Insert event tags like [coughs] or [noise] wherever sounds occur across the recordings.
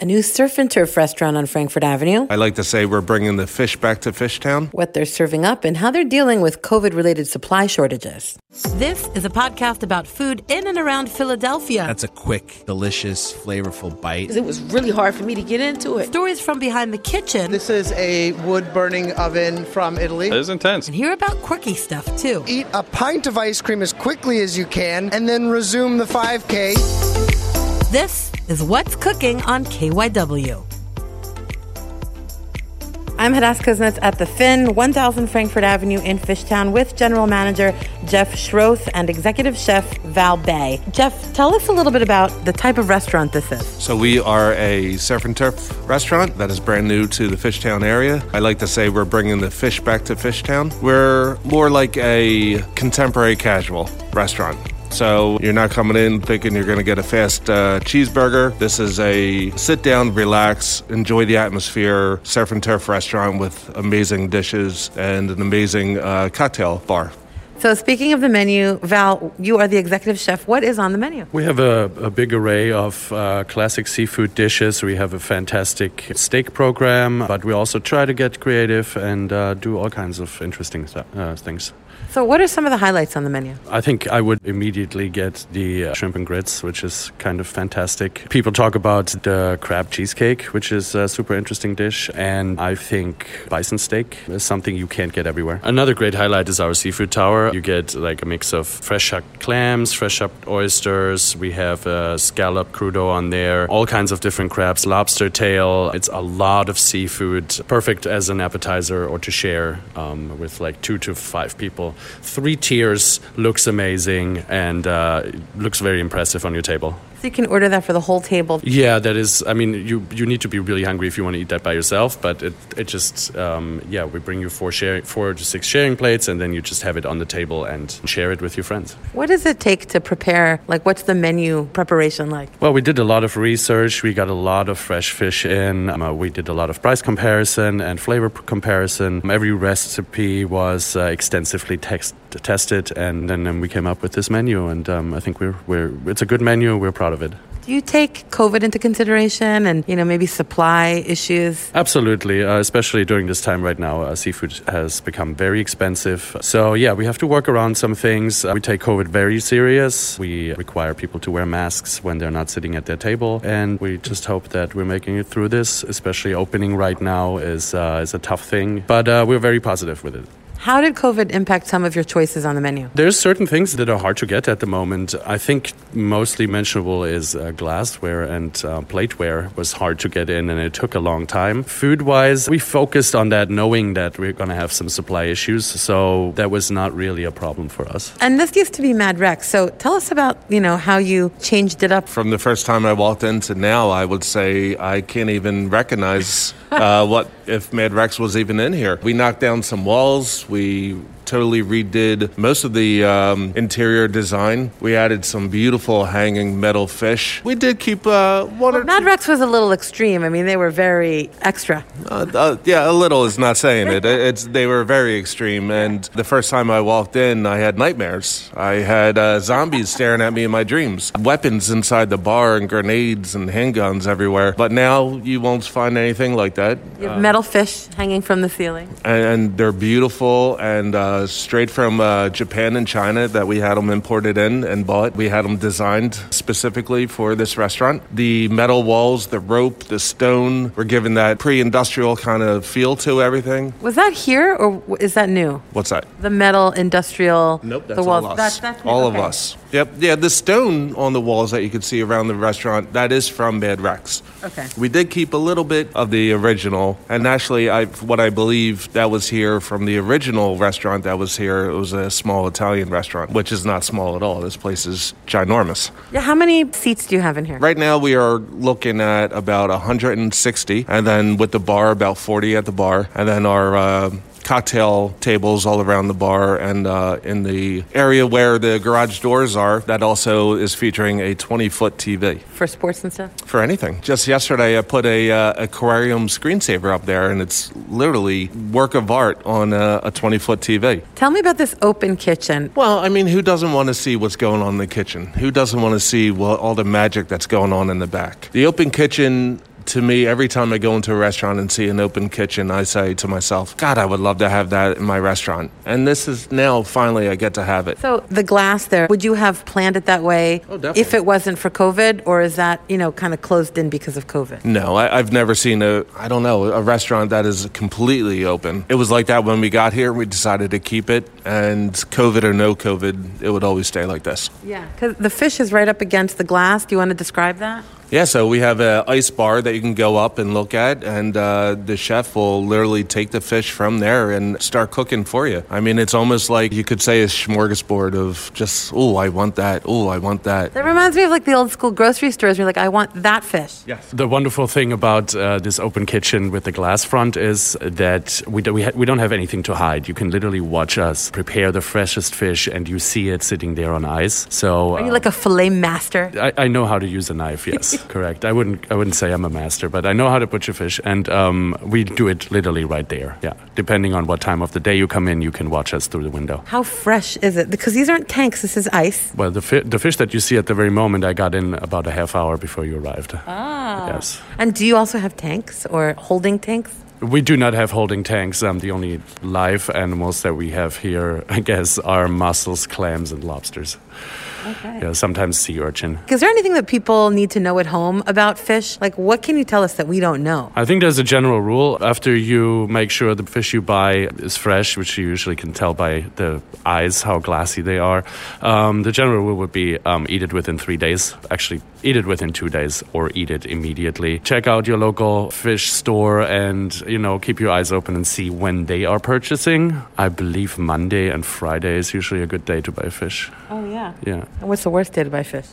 A new surf and turf restaurant on Frankford Avenue. I like to say we're bringing the fish back to Fishtown. What they're serving up and how they're dealing with COVID related supply shortages. This is a podcast about food in and around Philadelphia. That's a quick, delicious, flavorful bite. It was really hard for me to get into it. Stories from behind the kitchen. This is a wood burning oven from Italy. It is intense. And hear about quirky stuff too. Eat a pint of ice cream as quickly as you can and then resume the 5K. This is What's Cooking on KYW. I'm Hadas Kuznits at the Finn, 1000 Frankford Avenue in Fishtown with General Manager Jeff Schroth and Executive Chef Val Bay. Jeff, tell us a little bit about the type of restaurant this is. So we are a surf and turf restaurant that is brand new to the Fishtown area. I like to say we're bringing the fish back to Fishtown. We're more like a contemporary casual restaurant. So you're not coming in thinking you're going to get a fast uh, cheeseburger. This is a sit down, relax, enjoy the atmosphere, surf and turf restaurant with amazing dishes and an amazing uh, cocktail bar. So, speaking of the menu, Val, you are the executive chef. What is on the menu? We have a, a big array of uh, classic seafood dishes. We have a fantastic steak program, but we also try to get creative and uh, do all kinds of interesting th- uh, things. So, what are some of the highlights on the menu? I think I would immediately get the uh, shrimp and grits, which is kind of fantastic. People talk about the crab cheesecake, which is a super interesting dish, and I think bison steak is something you can't get everywhere. Another great highlight is our seafood tower. You get like a mix of fresh shucked clams, fresh shucked oysters. We have a scallop crudo on there, all kinds of different crabs, lobster tail. It's a lot of seafood, perfect as an appetizer or to share um, with like two to five people. Three tiers looks amazing and uh, looks very impressive on your table. So, you can order that for the whole table. Yeah, that is. I mean, you you need to be really hungry if you want to eat that by yourself. But it it just um, yeah, we bring you four sharing four to six sharing plates, and then you just have it on the table and share it with your friends. What does it take to prepare? Like, what's the menu preparation like? Well, we did a lot of research. We got a lot of fresh fish in. Um, uh, we did a lot of price comparison and flavor comparison. Every recipe was uh, extensively text- it, and then um, we came up with this menu. And um, I think we're we're it's a good menu. We're proud of it. Do you take COVID into consideration and, you know, maybe supply issues? Absolutely, uh, especially during this time right now. Uh, seafood has become very expensive. So, yeah, we have to work around some things. Uh, we take COVID very serious. We require people to wear masks when they're not sitting at their table. And we just hope that we're making it through this, especially opening right now is, uh, is a tough thing. But uh, we're very positive with it. How did COVID impact some of your choices on the menu? There's certain things that are hard to get at the moment. I think mostly mentionable is uh, glassware and uh, plateware was hard to get in and it took a long time. Food wise, we focused on that knowing that we're going to have some supply issues. So that was not really a problem for us. And this used to be Mad Rex. So tell us about, you know, how you changed it up. From the first time I walked in to now, I would say I can't even recognize uh, what if Mad Rex was even in here. We knocked down some walls. We totally redid most of the um, interior design. We added some beautiful hanging metal fish. We did keep uh, one well, or Mad Rex was a little extreme. I mean, they were very extra. Uh, uh, yeah, a little is not saying it. It's they were very extreme, and the first time I walked in, I had nightmares. I had uh, zombies staring at me in my dreams, weapons inside the bar, and grenades and handguns everywhere. But now you won't find anything like that. You have metal fish hanging from the ceiling, and, and they're beautiful and uh, straight from uh, Japan and China that we had them imported in and bought. We had them designed specifically for this restaurant. The metal walls, the rope, the stone were given that pre-industrial kind of feel to everything. Was that here or is that new? What's that? The metal industrial. Nope, that's the walls. all us. That's, that's all okay. of us. Yep. Yeah, the stone on the walls that you can see around the restaurant that is from Mad Rex. Okay. We did keep a little bit of the original, and actually, I what I believe that was here from the original restaurant that was here. It was a small Italian restaurant, which is not small at all. This place is ginormous. Yeah. How many seats do you have in here? Right now, we are looking at about 160, and then with the bar, about 40 at the bar, and then our. Uh, cocktail tables all around the bar and uh, in the area where the garage doors are that also is featuring a 20 foot tv for sports and stuff? For anything. Just yesterday i put a uh, aquarium screensaver up there and it's literally work of art on a, a 20 foot tv tell me about this open kitchen. Well i mean who doesn't want to see what's going on in the kitchen? Who doesn't want to see what, all the magic that's going on in the back? The open kitchen to me, every time I go into a restaurant and see an open kitchen, I say to myself, God, I would love to have that in my restaurant. And this is now finally I get to have it. So the glass there, would you have planned it that way oh, if it wasn't for COVID, or is that you know kind of closed in because of COVID? No, I, have never seen a I don't know a restaurant that is completely open. It was like that when we got here. We decided to keep it, and COVID or no COVID, it would always stay like this. Yeah, because the fish is right up against the glass. Do you want to describe that? Yeah, so we have an ice bar that you can go up and look at, and uh, the chef will literally take the fish from there and start cooking for you. I mean, it's almost like you could say a smorgasbord of just, oh, I want that, oh, I want that. That reminds me of like the old school grocery stores. You're like, I want that fish. Yes. The wonderful thing about uh, this open kitchen with the glass front is that we, do, we, ha- we don't have anything to hide. You can literally watch us prepare the freshest fish, and you see it sitting there on ice. So, are you uh, like a fillet master? I, I know how to use a knife. Yes. Correct. I wouldn't I wouldn't say I'm a master, but I know how to butcher fish, and um, we do it literally right there. Yeah, depending on what time of the day you come in, you can watch us through the window. How fresh is it? Because these aren't tanks. This is ice. Well, the fi- the fish that you see at the very moment, I got in about a half hour before you arrived. Ah. Yes. And do you also have tanks or holding tanks? We do not have holding tanks. Um, the only live animals that we have here, I guess, are mussels, clams, and lobsters. Okay. Yeah, sometimes sea urchin. Is there anything that people need to know at home about fish? Like, what can you tell us that we don't know? I think there's a general rule. After you make sure the fish you buy is fresh, which you usually can tell by the eyes how glassy they are, um, the general rule would be um, eat it within three days. Actually, eat it within two days or eat it immediately. Check out your local fish store and, you know, keep your eyes open and see when they are purchasing. I believe Monday and Friday is usually a good day to buy fish. Oh, yeah. Yeah. And what's the worst day to buy fish?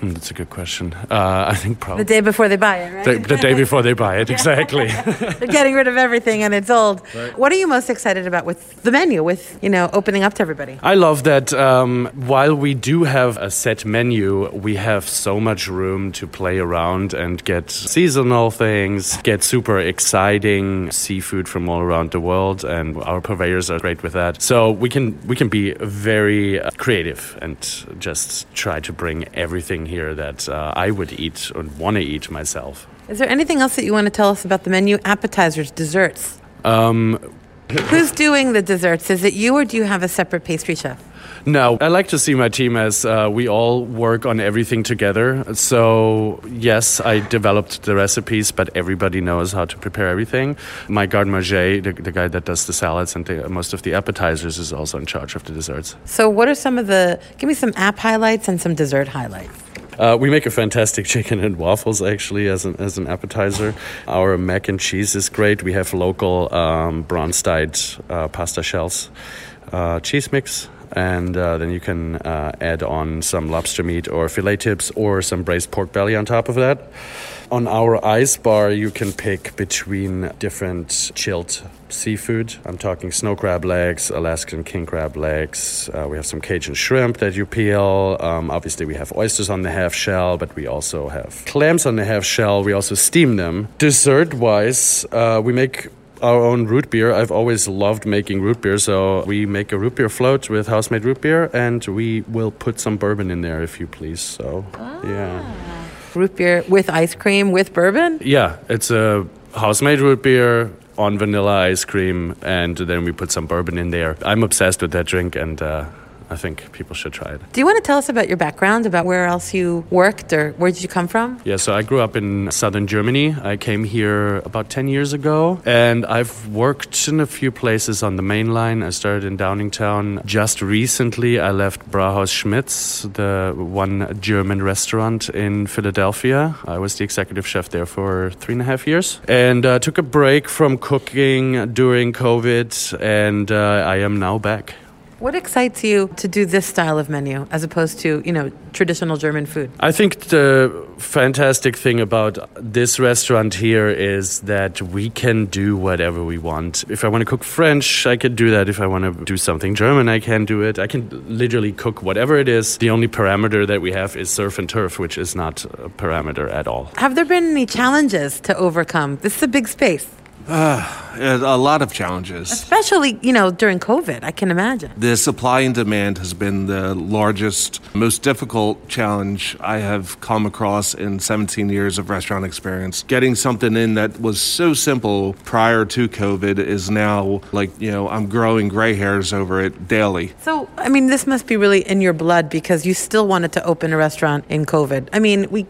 Hmm, That's a good question. Uh, I think probably The day before they buy it, right? the, the day before they buy it, [laughs] exactly. [laughs] They're getting rid of everything and it's old. What are you most excited about with the menu, with, you know, opening up to everybody? I love that um, while we do have a set menu, we have so much room to play around and get seasonal things, get super exciting seafood from all around the world, and our purveyors are great with that. So we can we can be very uh, creative and just try to bring everything here that uh, I would eat and want to eat myself. Is there anything else that you want to tell us about the menu? Appetizers, desserts. Um, [coughs] Who's doing the desserts? Is it you or do you have a separate pastry chef? No, I like to see my team as uh, we all work on everything together. So, yes, I developed the recipes, but everybody knows how to prepare everything. My garde manger, the, the guy that does the salads and the, most of the appetizers, is also in charge of the desserts. So, what are some of the, give me some app highlights and some dessert highlights. Uh, we make a fantastic [laughs] chicken and waffles actually as an, as an appetizer. Our mac and cheese is great. We have local um, bronze dyed uh, pasta shells, uh, cheese mix, and uh, then you can uh, add on some lobster meat or fillet tips or some braised pork belly on top of that. On our ice bar, you can pick between different chilled seafood. I'm talking snow crab legs, Alaskan king crab legs. Uh, we have some Cajun shrimp that you peel. Um, obviously, we have oysters on the half shell, but we also have clams on the half shell. We also steam them. Dessert wise, uh, we make our own root beer. I've always loved making root beer, so we make a root beer float with house made root beer, and we will put some bourbon in there if you please. So, ah. yeah. Root beer with ice cream with bourbon? Yeah, it's a house made root beer on vanilla ice cream, and then we put some bourbon in there. I'm obsessed with that drink, and uh, I think people should try it. Do you want to tell us about your background, about where else you worked, or where did you come from? Yeah, so I grew up in southern Germany. I came here about 10 years ago, and I've worked in a few places on the main line. I started in Downingtown. Just recently, I left Brauhaus Schmitz, the one German restaurant in Philadelphia. I was the executive chef there for three and a half years, and uh, took a break from cooking during COVID, and uh, I am now back. What excites you to do this style of menu as opposed to, you know, traditional German food? I think the fantastic thing about this restaurant here is that we can do whatever we want. If I want to cook French, I can do that. If I want to do something German, I can do it. I can literally cook whatever it is. The only parameter that we have is surf and turf, which is not a parameter at all. Have there been any challenges to overcome? This is a big space. Uh, a lot of challenges. Especially, you know, during COVID, I can imagine. The supply and demand has been the largest, most difficult challenge I have come across in 17 years of restaurant experience. Getting something in that was so simple prior to COVID is now like, you know, I'm growing gray hairs over it daily. So, I mean, this must be really in your blood because you still wanted to open a restaurant in COVID. I mean, we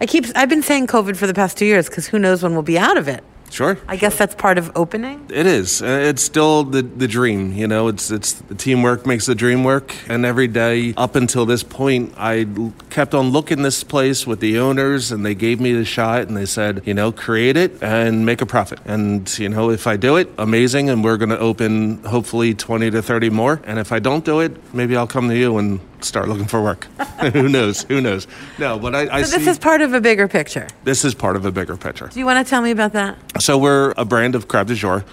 I keep I've been saying COVID for the past 2 years cuz who knows when we'll be out of it. Sure. I guess that's part of opening. It is. Uh, it's still the the dream. You know, it's it's the teamwork makes the dream work. And every day up until this point, I kept on looking this place with the owners, and they gave me the shot, and they said, you know, create it and make a profit. And you know, if I do it, amazing, and we're going to open hopefully twenty to thirty more. And if I don't do it, maybe I'll come to you and start looking for work. [laughs] Who knows? Who knows? No, but I, I so this is part of a bigger picture. This is part of a bigger picture. Do you want to tell me about that? So we're a brand of Crab Du Jour.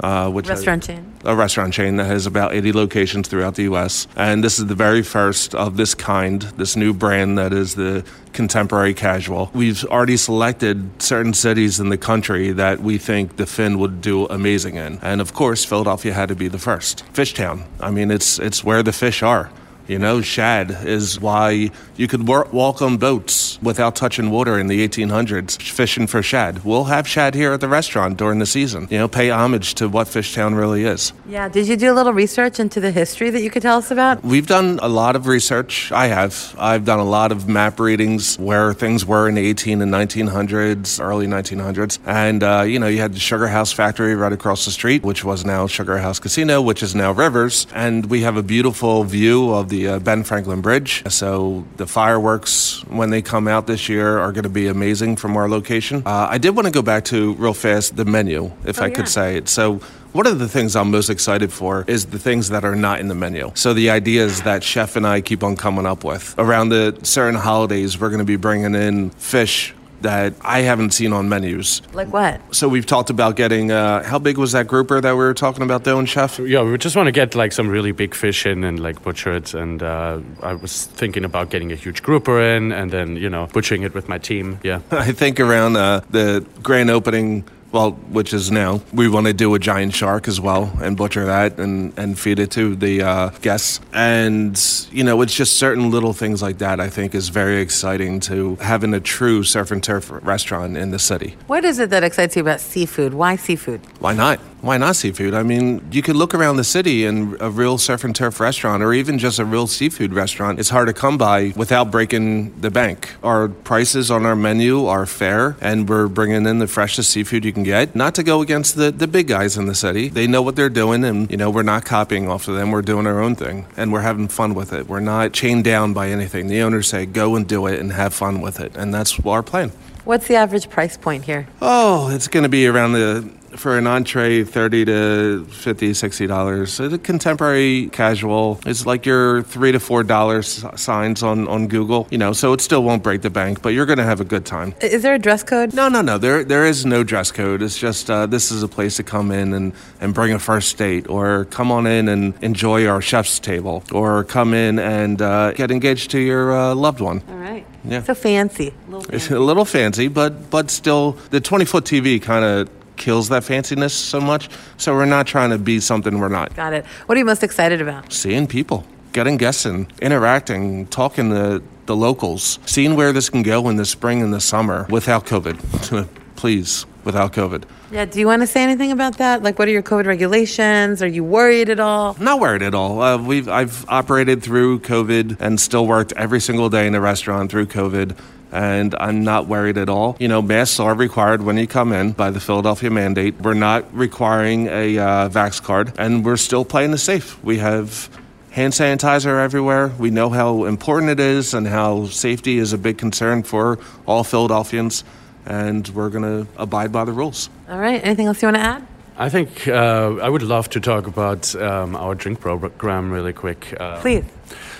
Uh, which restaurant has, chain? A restaurant chain that has about 80 locations throughout the U.S. And this is the very first of this kind, this new brand that is the contemporary casual. We've already selected certain cities in the country that we think the Finn would do amazing in, and of course, Philadelphia had to be the first. Fishtown. I mean, it's it's where the fish are. You know, shad is why you could walk on boats without touching water in the 1800s fishing for shad. We'll have shad here at the restaurant during the season. You know, pay homage to what Fishtown really is. Yeah. Did you do a little research into the history that you could tell us about? We've done a lot of research. I have. I've done a lot of map readings where things were in the 18 and 1900s, early 1900s. And, uh, you know, you had the Sugar House factory right across the street, which was now Sugar House Casino, which is now Rivers. And we have a beautiful view of the uh, Ben Franklin Bridge. So the fireworks, when they come out this year, are going to be amazing from our location. Uh, I did want to go back to real fast the menu, if oh, I yeah. could say it. So one of the things I'm most excited for is the things that are not in the menu. So the ideas that Chef and I keep on coming up with. Around the certain holidays, we're going to be bringing in fish that I haven't seen on menus. Like what? So we've talked about getting. Uh, how big was that grouper that we were talking about, doing, chef? Yeah, we just want to get like some really big fish in and like butcher it. And uh, I was thinking about getting a huge grouper in and then you know butchering it with my team. Yeah. [laughs] I think around uh, the grand opening well, which is now. We want to do a giant shark as well and butcher that and, and feed it to the uh, guests. And, you know, it's just certain little things like that I think is very exciting to having a true surf and turf restaurant in the city. What is it that excites you about seafood? Why seafood? Why not? Why not seafood? I mean, you could look around the city and a real surf and turf restaurant or even just a real seafood restaurant is hard to come by without breaking the bank. Our prices on our menu are fair and we're bringing in the freshest seafood you can get. Not to go against the, the big guys in the city. They know what they're doing and, you know, we're not copying off of them. We're doing our own thing and we're having fun with it. We're not chained down by anything. The owners say, go and do it and have fun with it. And that's our plan. What's the average price point here? Oh, it's going to be around the for an entree, 30 to 50 $60. So the contemporary casual is like your 3 to $4 signs on, on Google, you know, so it still won't break the bank, but you're going to have a good time. Is there a dress code? No, no, no. There, there is no dress code. It's just uh, this is a place to come in and, and bring a first date, or come on in and enjoy our chef's table, or come in and uh, get engaged to your uh, loved one. All right. Yeah. So fancy. A little It's fancy. a little fancy, but but still, the 20 foot TV kind of kills that fanciness so much. So we're not trying to be something we're not. Got it. What are you most excited about? Seeing people, getting guests in, interacting, talking to the locals, seeing where this can go in the spring and the summer without COVID. [laughs] Please, without COVID. Yeah, do you want to say anything about that? Like, what are your COVID regulations? Are you worried at all? Not worried at all. Uh, we've I've operated through COVID and still worked every single day in the restaurant through COVID. And I'm not worried at all. You know, masks are required when you come in by the Philadelphia mandate. We're not requiring a uh, Vax card, and we're still playing it safe. We have hand sanitizer everywhere. We know how important it is and how safety is a big concern for all Philadelphians, and we're going to abide by the rules. All right. Anything else you want to add? I think uh, I would love to talk about um, our drink program really quick. Uh, Please.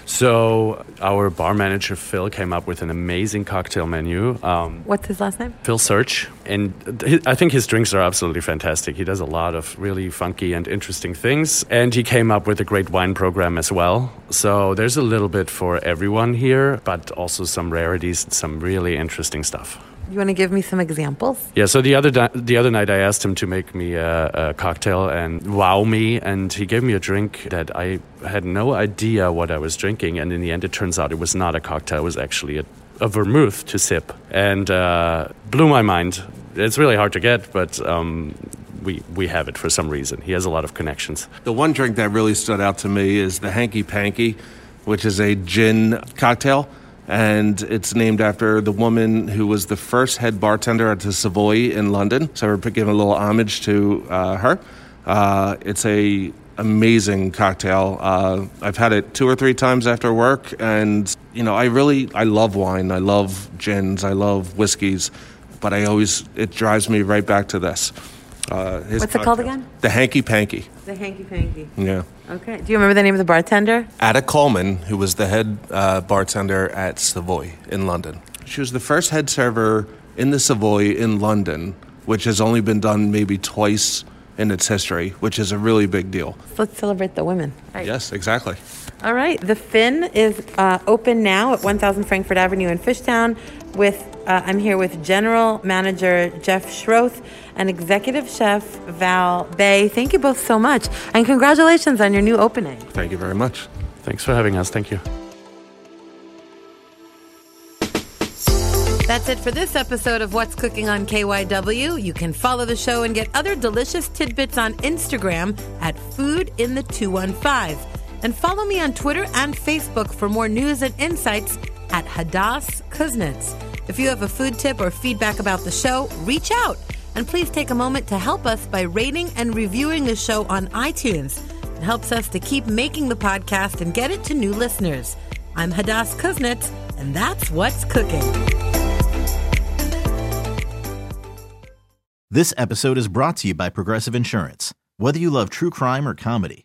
So, our bar manager Phil came up with an amazing cocktail menu. Um, What's his last name? Phil Search, and I think his drinks are absolutely fantastic. He does a lot of really funky and interesting things, and he came up with a great wine program as well. So there's a little bit for everyone here, but also some rarities, some really interesting stuff. You want to give me some examples? Yeah, so the other di- the other night I asked him to make me a, a cocktail and wow me, and he gave me a drink that I had no idea what I was drinking, and in the end it turns out it was not a cocktail; it was actually a, a vermouth to sip, and uh, blew my mind. It's really hard to get, but um, we we have it for some reason. He has a lot of connections. The one drink that really stood out to me is the Hanky Panky, which is a gin cocktail. And it's named after the woman who was the first head bartender at the Savoy in London. So we're giving a little homage to uh, her. Uh, it's a amazing cocktail. Uh, I've had it two or three times after work, and you know, I really I love wine. I love gins. I love whiskeys, but I always it drives me right back to this. Uh, What's it called again? The Hanky Panky. The hanky panky. Yeah. Okay. Do you remember the name of the bartender? Ada Coleman, who was the head uh, bartender at Savoy in London. She was the first head server in the Savoy in London, which has only been done maybe twice in its history, which is a really big deal. So let's celebrate the women. Right. Yes, exactly. All right. The Finn is uh, open now at 1000 Frankford Avenue in Fishtown. With uh, I'm here with General Manager Jeff Schroth and Executive Chef Val Bay. Thank you both so much, and congratulations on your new opening. Thank you very much. Thanks for having us. Thank you. That's it for this episode of What's Cooking on KYW. You can follow the show and get other delicious tidbits on Instagram at Food in the 215. And follow me on Twitter and Facebook for more news and insights at Hadas Kuznits. If you have a food tip or feedback about the show, reach out. And please take a moment to help us by rating and reviewing the show on iTunes. It helps us to keep making the podcast and get it to new listeners. I'm Hadas Kuznits, and that's What's Cooking. This episode is brought to you by Progressive Insurance. Whether you love true crime or comedy,